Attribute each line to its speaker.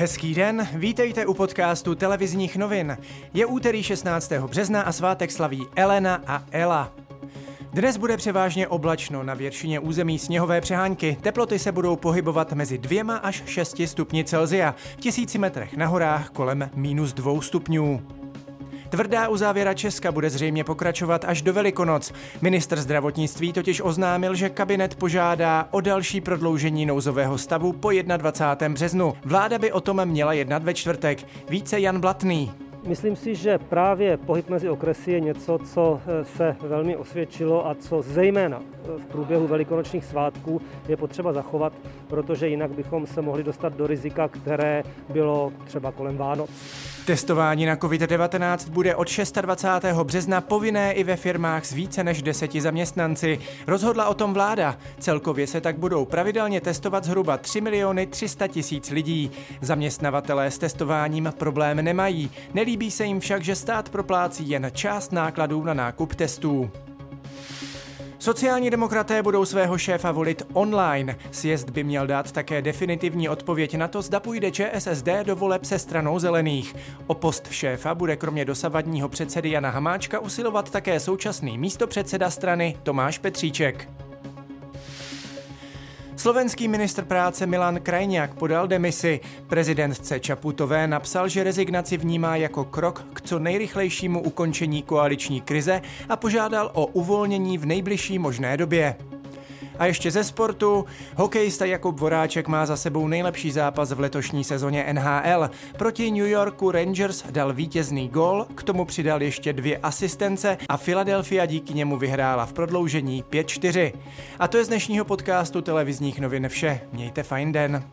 Speaker 1: Hezký den, vítejte u podcastu televizních novin. Je úterý 16. března a svátek slaví Elena a Ela. Dnes bude převážně oblačno, na většině území sněhové přehánky. Teploty se budou pohybovat mezi dvěma až 6 stupni Celzia, v tisíci metrech na horách kolem minus dvou stupňů. Tvrdá uzávěra Česka bude zřejmě pokračovat až do Velikonoc. Ministr zdravotnictví totiž oznámil, že kabinet požádá o další prodloužení nouzového stavu po 21. březnu. Vláda by o tom měla jednat ve čtvrtek. Více Jan Blatný.
Speaker 2: Myslím si, že právě pohyb mezi okresy je něco, co eh, se velmi osvědčilo a co zejména eh, v průběhu velikonočních svátků je potřeba zachovat, protože jinak bychom se mohli dostat do rizika, které bylo třeba kolem Vánoc.
Speaker 1: Testování na COVID-19 bude od 26. března povinné i ve firmách s více než deseti zaměstnanci. Rozhodla o tom vláda. Celkově se tak budou pravidelně testovat zhruba 3 miliony 300 tisíc lidí. Zaměstnavatelé s testováním problém nemají. Nelíbí se jim však, že stát proplácí jen část nákladů na nákup testů. Sociální demokraté budou svého šéfa volit online. Sjezd by měl dát také definitivní odpověď na to, zda půjde ČSSD do voleb se stranou zelených. O post šéfa bude kromě dosavadního předsedy Jana Hamáčka usilovat také současný místopředseda strany Tomáš Petříček. Slovenský ministr práce Milan Krajňák podal demisi. Prezidentce Čaputové napsal, že rezignaci vnímá jako krok k co nejrychlejšímu ukončení koaliční krize a požádal o uvolnění v nejbližší možné době. A ještě ze sportu. Hokejista Jakub Voráček má za sebou nejlepší zápas v letošní sezóně NHL. Proti New Yorku Rangers dal vítězný gol, k tomu přidal ještě dvě asistence a Philadelphia díky němu vyhrála v prodloužení 5-4. A to je z dnešního podcastu televizních novin vše. Mějte fajn den.